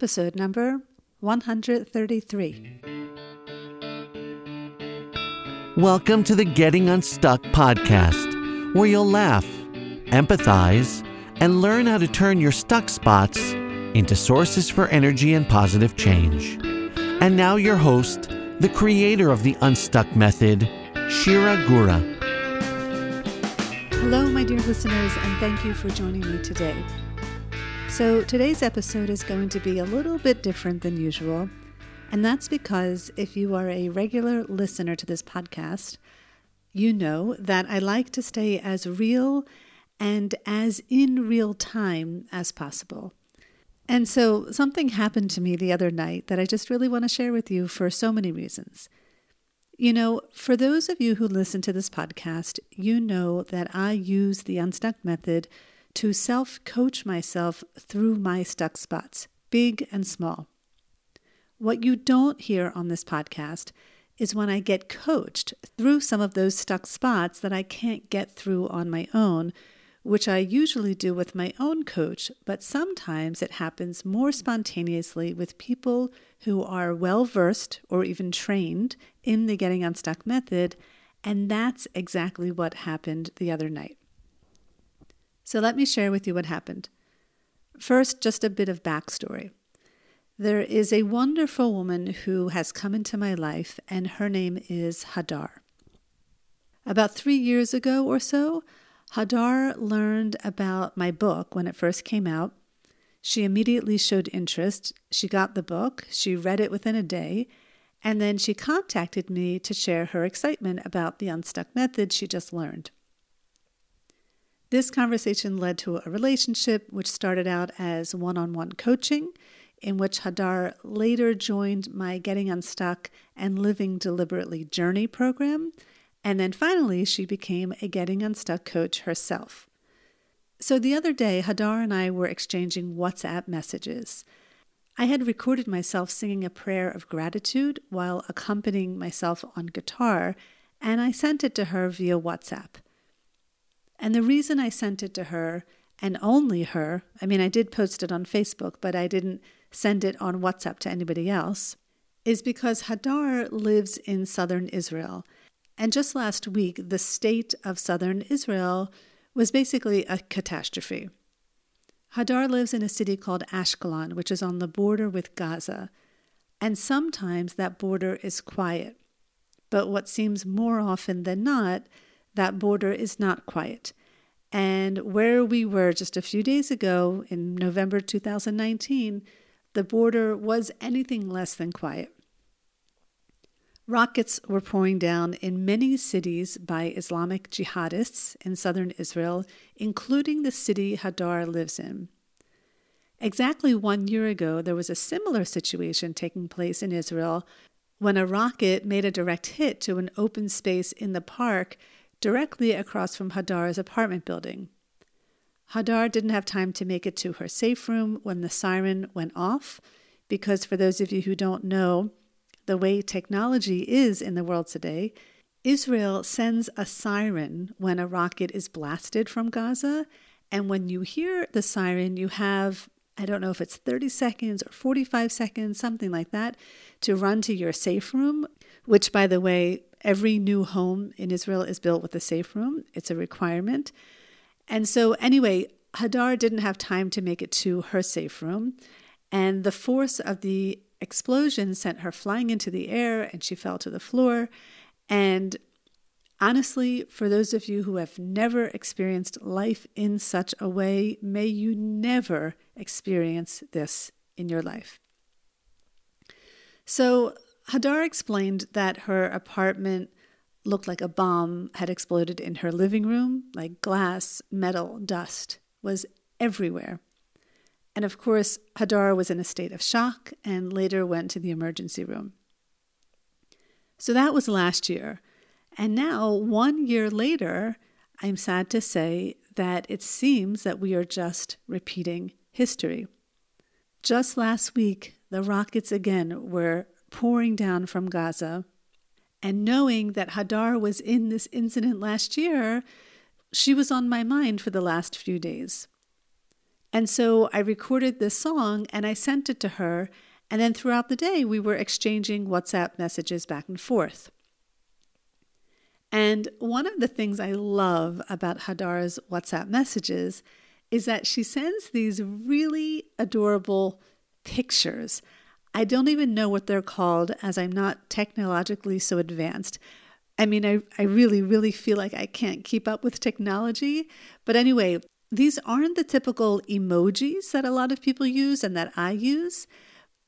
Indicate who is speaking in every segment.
Speaker 1: episode number 133.
Speaker 2: Welcome to the Getting Unstuck podcast, where you'll laugh, empathize, and learn how to turn your stuck spots into sources for energy and positive change. And now, your host, the creator of the Unstuck Method, Shira Gura.
Speaker 1: Hello, my dear listeners, and thank you for joining me today. So, today's episode is going to be a little bit different than usual, and that's because if you are a regular listener to this podcast, you know that I like to stay as real and as in real time as possible. And so, something happened to me the other night that I just really want to share with you for so many reasons. You know, for those of you who listen to this podcast, you know that I use the Unstuck method to self coach myself through my stuck spots, big and small. What you don't hear on this podcast is when I get coached through some of those stuck spots that I can't get through on my own, which I usually do with my own coach, but sometimes it happens more spontaneously with people who are well versed or even trained in the Getting Unstuck method, and that's exactly what happened the other night. So let me share with you what happened. First, just a bit of backstory. There is a wonderful woman who has come into my life, and her name is Hadar. About three years ago or so, Hadar learned about my book when it first came out. She immediately showed interest. She got the book, she read it within a day, and then she contacted me to share her excitement about the Unstuck method she just learned. This conversation led to a relationship which started out as one on one coaching, in which Hadar later joined my Getting Unstuck and Living Deliberately Journey program. And then finally, she became a Getting Unstuck coach herself. So the other day, Hadar and I were exchanging WhatsApp messages. I had recorded myself singing a prayer of gratitude while accompanying myself on guitar, and I sent it to her via WhatsApp. And the reason I sent it to her, and only her, I mean, I did post it on Facebook, but I didn't send it on WhatsApp to anybody else, is because Hadar lives in southern Israel. And just last week, the state of southern Israel was basically a catastrophe. Hadar lives in a city called Ashkelon, which is on the border with Gaza. And sometimes that border is quiet. But what seems more often than not, that border is not quiet. And where we were just a few days ago in November 2019, the border was anything less than quiet. Rockets were pouring down in many cities by Islamic jihadists in southern Israel, including the city Hadar lives in. Exactly one year ago, there was a similar situation taking place in Israel when a rocket made a direct hit to an open space in the park directly across from Hadar's apartment building. Hadar didn't have time to make it to her safe room when the siren went off, because for those of you who don't know, the way technology is in the world today, Israel sends a siren when a rocket is blasted from Gaza. And when you hear the siren, you have, I don't know if it's 30 seconds or 45 seconds, something like that, to run to your safe room, which, by the way, every new home in Israel is built with a safe room, it's a requirement. And so, anyway, Hadar didn't have time to make it to her safe room, and the force of the explosion sent her flying into the air and she fell to the floor. And honestly, for those of you who have never experienced life in such a way, may you never experience this in your life. So, Hadar explained that her apartment looked like a bomb had exploded in her living room, like glass, metal, dust was everywhere. And of course, Hadar was in a state of shock and later went to the emergency room. So that was last year. And now, one year later, I'm sad to say that it seems that we are just repeating history. Just last week, the rockets again were pouring down from Gaza. And knowing that Hadar was in this incident last year, she was on my mind for the last few days. And so I recorded this song and I sent it to her. And then throughout the day, we were exchanging WhatsApp messages back and forth. And one of the things I love about Hadar's WhatsApp messages is that she sends these really adorable pictures. I don't even know what they're called as I'm not technologically so advanced. I mean, I, I really, really feel like I can't keep up with technology. But anyway, these aren't the typical emojis that a lot of people use and that I use,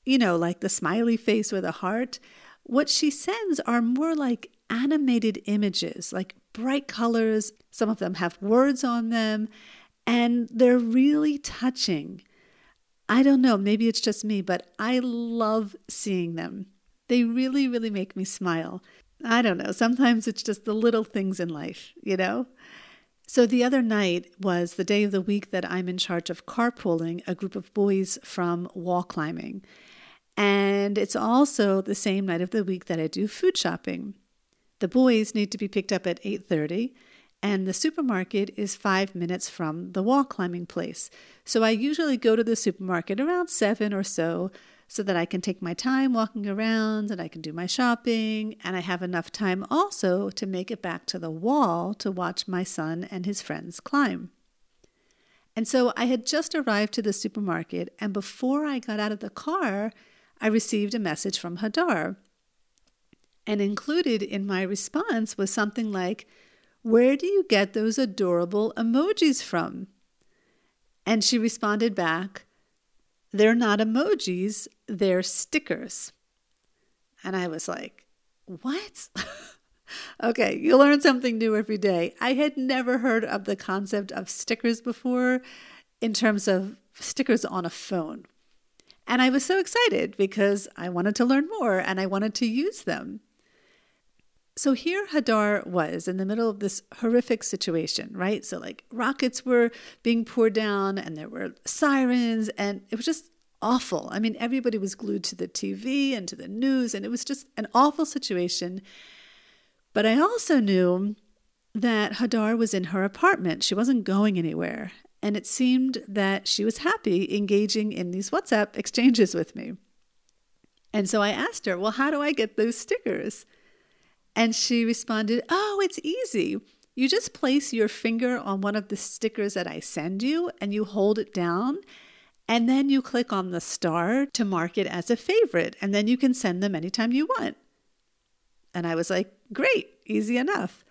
Speaker 1: you know, like the smiley face with a heart. What she sends are more like animated images, like bright colors. Some of them have words on them, and they're really touching. I don't know, maybe it's just me, but I love seeing them. They really, really make me smile. I don't know, sometimes it's just the little things in life, you know? So the other night was the day of the week that I'm in charge of carpooling a group of boys from wall climbing. And it's also the same night of the week that I do food shopping. The boys need to be picked up at 8:30 and the supermarket is 5 minutes from the wall climbing place. So I usually go to the supermarket around 7 or so so that I can take my time walking around and I can do my shopping. And I have enough time also to make it back to the wall to watch my son and his friends climb. And so I had just arrived to the supermarket, and before I got out of the car, I received a message from Hadar. And included in my response was something like, Where do you get those adorable emojis from? And she responded back, they're not emojis, they're stickers. And I was like, What? okay, you learn something new every day. I had never heard of the concept of stickers before in terms of stickers on a phone. And I was so excited because I wanted to learn more and I wanted to use them. So here Hadar was in the middle of this horrific situation, right? So, like, rockets were being poured down and there were sirens, and it was just awful. I mean, everybody was glued to the TV and to the news, and it was just an awful situation. But I also knew that Hadar was in her apartment. She wasn't going anywhere. And it seemed that she was happy engaging in these WhatsApp exchanges with me. And so I asked her, Well, how do I get those stickers? And she responded, Oh, it's easy. You just place your finger on one of the stickers that I send you and you hold it down. And then you click on the star to mark it as a favorite. And then you can send them anytime you want. And I was like, Great, easy enough.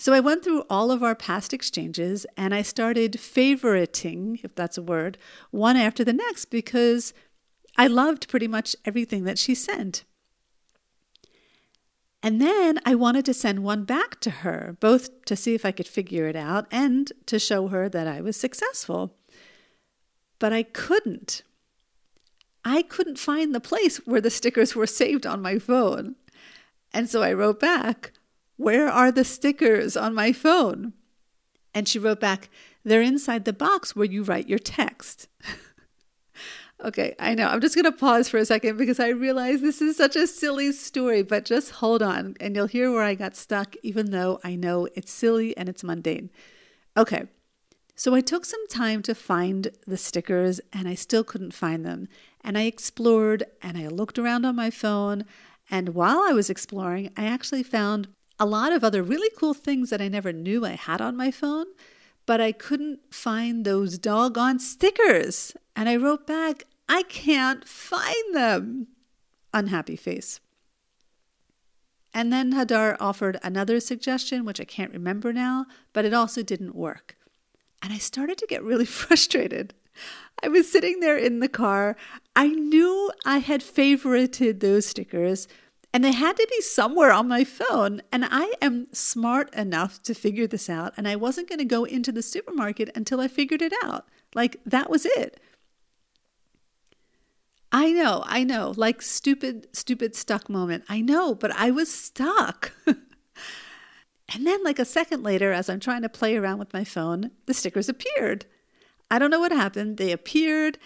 Speaker 1: So I went through all of our past exchanges and I started favoriting, if that's a word, one after the next because I loved pretty much everything that she sent. And then I wanted to send one back to her, both to see if I could figure it out and to show her that I was successful. But I couldn't. I couldn't find the place where the stickers were saved on my phone. And so I wrote back, Where are the stickers on my phone? And she wrote back, They're inside the box where you write your text. Okay, I know. I'm just going to pause for a second because I realize this is such a silly story, but just hold on and you'll hear where I got stuck, even though I know it's silly and it's mundane. Okay, so I took some time to find the stickers and I still couldn't find them. And I explored and I looked around on my phone. And while I was exploring, I actually found a lot of other really cool things that I never knew I had on my phone but I couldn't find those doggone stickers. And I wrote back, I can't find them. Unhappy face. And then Hadar offered another suggestion, which I can't remember now, but it also didn't work. And I started to get really frustrated. I was sitting there in the car. I knew I had favorited those stickers, and they had to be somewhere on my phone. And I am smart enough to figure this out. And I wasn't going to go into the supermarket until I figured it out. Like, that was it. I know, I know, like stupid, stupid stuck moment. I know, but I was stuck. and then, like a second later, as I'm trying to play around with my phone, the stickers appeared. I don't know what happened. They appeared,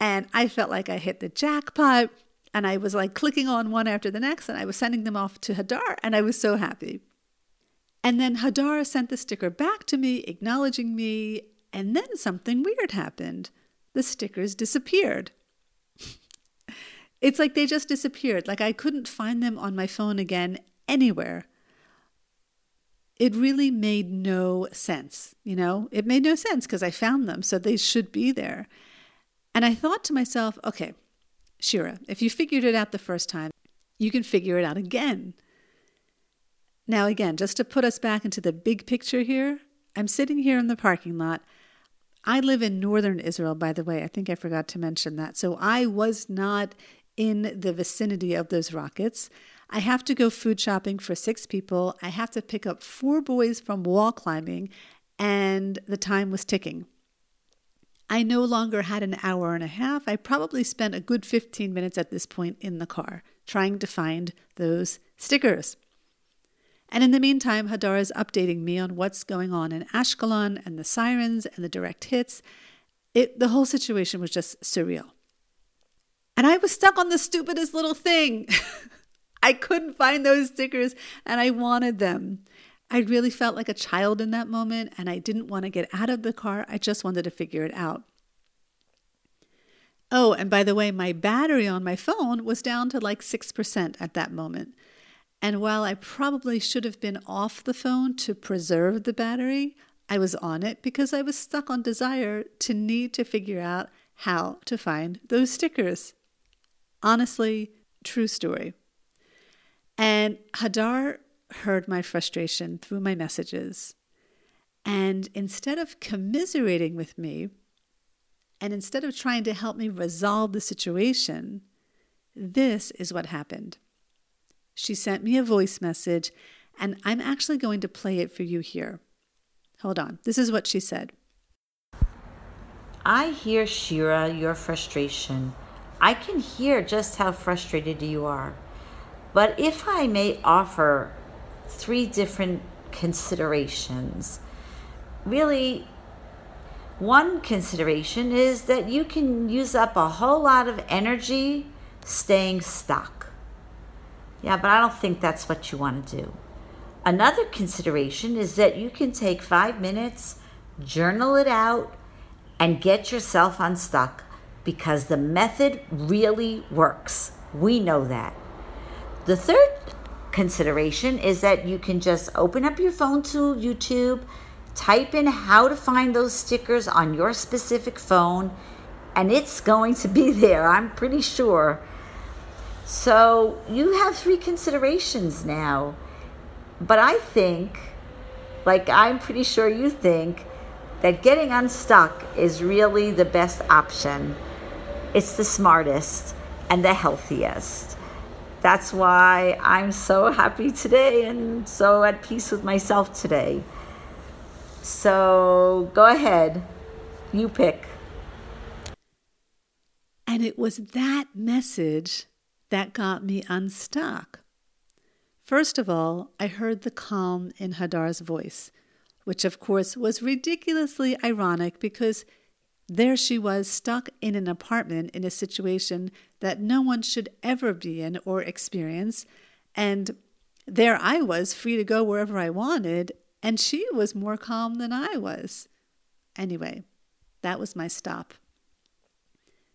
Speaker 1: and I felt like I hit the jackpot. And I was like clicking on one after the next, and I was sending them off to Hadar, and I was so happy. And then Hadar sent the sticker back to me, acknowledging me, and then something weird happened. the stickers disappeared. It's like they just disappeared. Like I couldn't find them on my phone again anywhere. It really made no sense, you know? It made no sense because I found them, so they should be there. And I thought to myself, okay, Shira, if you figured it out the first time, you can figure it out again. Now, again, just to put us back into the big picture here, I'm sitting here in the parking lot. I live in northern Israel, by the way. I think I forgot to mention that. So I was not in the vicinity of those rockets. I have to go food shopping for six people. I have to pick up four boys from wall climbing, and the time was ticking. I no longer had an hour and a half. I probably spent a good 15 minutes at this point in the car trying to find those stickers. And in the meantime, Hadar is updating me on what's going on in Ashkelon and the sirens and the direct hits. It, the whole situation was just surreal. And I was stuck on the stupidest little thing. I couldn't find those stickers and I wanted them. I really felt like a child in that moment and I didn't want to get out of the car. I just wanted to figure it out. Oh, and by the way, my battery on my phone was down to like 6% at that moment. And while I probably should have been off the phone to preserve the battery, I was on it because I was stuck on desire to need to figure out how to find those stickers. Honestly, true story. And Hadar heard my frustration through my messages. And instead of commiserating with me, and instead of trying to help me resolve the situation, this is what happened. She sent me a voice message, and I'm actually going to play it for you here. Hold on. This is what she said.
Speaker 3: I hear, Shira, your frustration. I can hear just how frustrated you are. But if I may offer three different considerations, really, one consideration is that you can use up a whole lot of energy staying stuck. Yeah, but I don't think that's what you want to do. Another consideration is that you can take five minutes, journal it out, and get yourself unstuck because the method really works. We know that. The third consideration is that you can just open up your phone to YouTube, type in how to find those stickers on your specific phone, and it's going to be there, I'm pretty sure. So you have three considerations now. But I think, like I'm pretty sure you think, that getting unstuck is really the best option. It's the smartest and the healthiest. That's why I'm so happy today and so at peace with myself today. So go ahead, you pick.
Speaker 1: And it was that message that got me unstuck. First of all, I heard the calm in Hadar's voice, which of course was ridiculously ironic because there she was stuck in an apartment in a situation that no one should ever be in or experience. And there I was, free to go wherever I wanted, and she was more calm than I was. Anyway, that was my stop.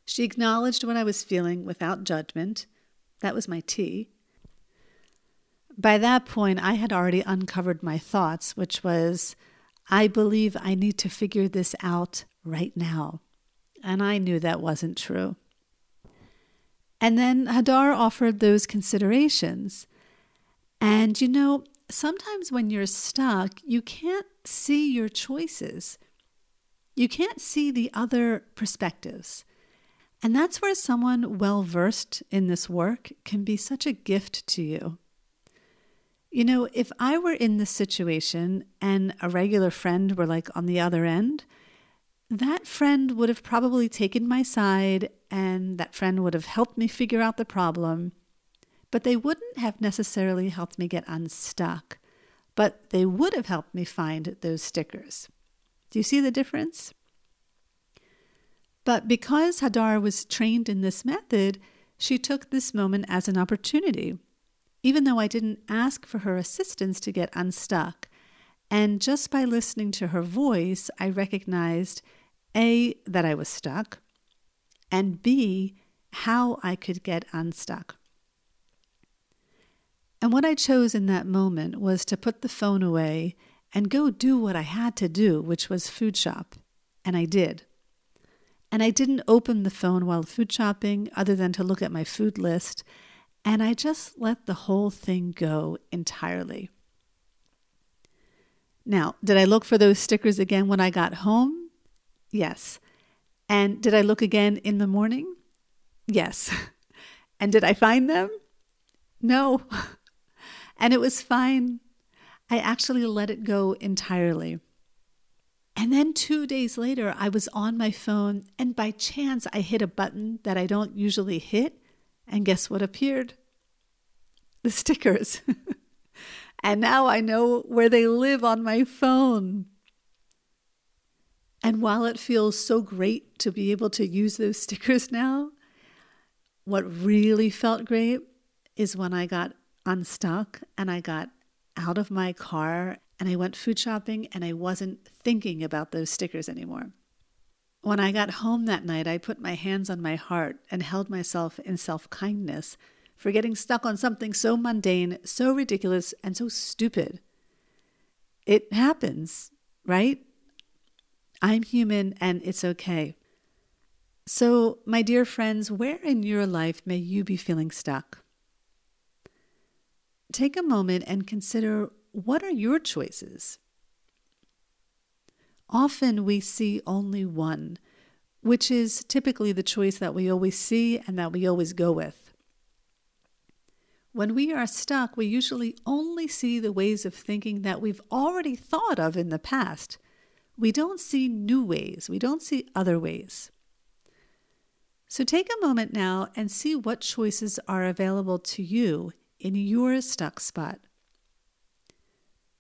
Speaker 1: She acknowledged what I was feeling without judgment that was my tea. By that point, I had already uncovered my thoughts, which was, I believe I need to figure this out right now. And I knew that wasn't true. And then Hadar offered those considerations. And you know, sometimes when you're stuck, you can't see your choices. You can't see the other perspectives. And that's where someone well versed in this work can be such a gift to you. You know, if I were in this situation and a regular friend were like on the other end, that friend would have probably taken my side and that friend would have helped me figure out the problem, but they wouldn't have necessarily helped me get unstuck, but they would have helped me find those stickers. Do you see the difference? But because Hadar was trained in this method, she took this moment as an opportunity, even though I didn't ask for her assistance to get unstuck. And just by listening to her voice, I recognized A, that I was stuck, and B, how I could get unstuck. And what I chose in that moment was to put the phone away and go do what I had to do, which was food shop. And I did. And I didn't open the phone while food shopping other than to look at my food list. And I just let the whole thing go entirely. Now, did I look for those stickers again when I got home? Yes. And did I look again in the morning? Yes. And did I find them? No. And it was fine. I actually let it go entirely. And then two days later, I was on my phone, and by chance, I hit a button that I don't usually hit. And guess what appeared? The stickers. and now I know where they live on my phone. And while it feels so great to be able to use those stickers now, what really felt great is when I got unstuck and I got out of my car and I went food shopping and I wasn't thinking about those stickers anymore. When I got home that night, I put my hands on my heart and held myself in self kindness for getting stuck on something so mundane, so ridiculous, and so stupid. It happens, right? I'm human and it's okay. So, my dear friends, where in your life may you be feeling stuck? Take a moment and consider what are your choices? Often we see only one, which is typically the choice that we always see and that we always go with. When we are stuck, we usually only see the ways of thinking that we've already thought of in the past. We don't see new ways, we don't see other ways. So take a moment now and see what choices are available to you in your stuck spot.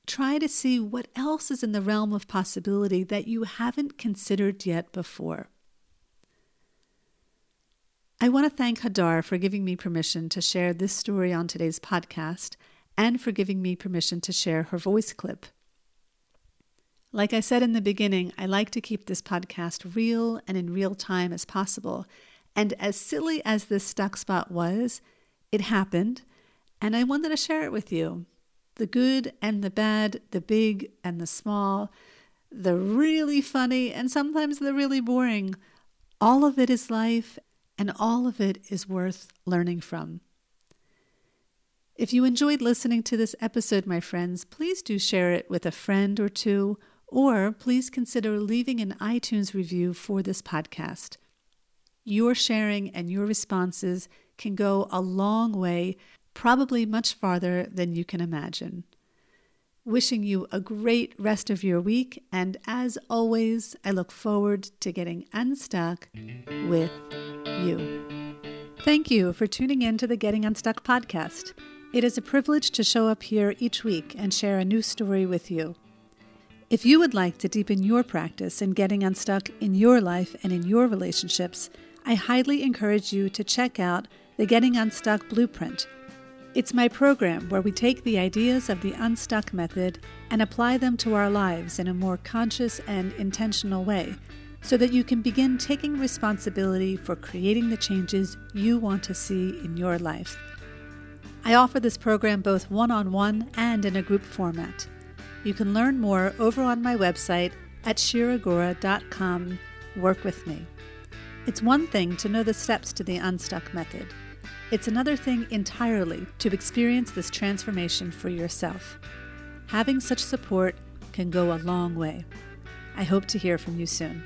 Speaker 1: Try to see what else is in the realm of possibility that you haven't considered yet before. I want to thank Hadar for giving me permission to share this story on today's podcast and for giving me permission to share her voice clip. Like I said in the beginning, I like to keep this podcast real and in real time as possible. And as silly as this stuck spot was, it happened, and I wanted to share it with you the good and the bad, the big and the small, the really funny and sometimes the really boring. All of it is life, and all of it is worth learning from. If you enjoyed listening to this episode, my friends, please do share it with a friend or two, or please consider leaving an iTunes review for this podcast. Your sharing and your responses can go a long way probably much farther than you can imagine. Wishing you a great rest of your week, and as always, I look forward to getting unstuck with you. Thank you for tuning in to the Getting Unstuck podcast. It is a privilege to show up here each week and share a new story with you. If you would like to deepen your practice in getting unstuck in your life and in your relationships, I highly encourage you to check out the Getting Unstuck Blueprint it's my program where we take the ideas of the Unstuck method and apply them to our lives in a more conscious and intentional way so that you can begin taking responsibility for creating the changes you want to see in your life. I offer this program both one on one and in a group format. You can learn more over on my website at shiragura.com. Work with me. It's one thing to know the steps to the Unstuck method. It's another thing entirely to experience this transformation for yourself. Having such support can go a long way. I hope to hear from you soon.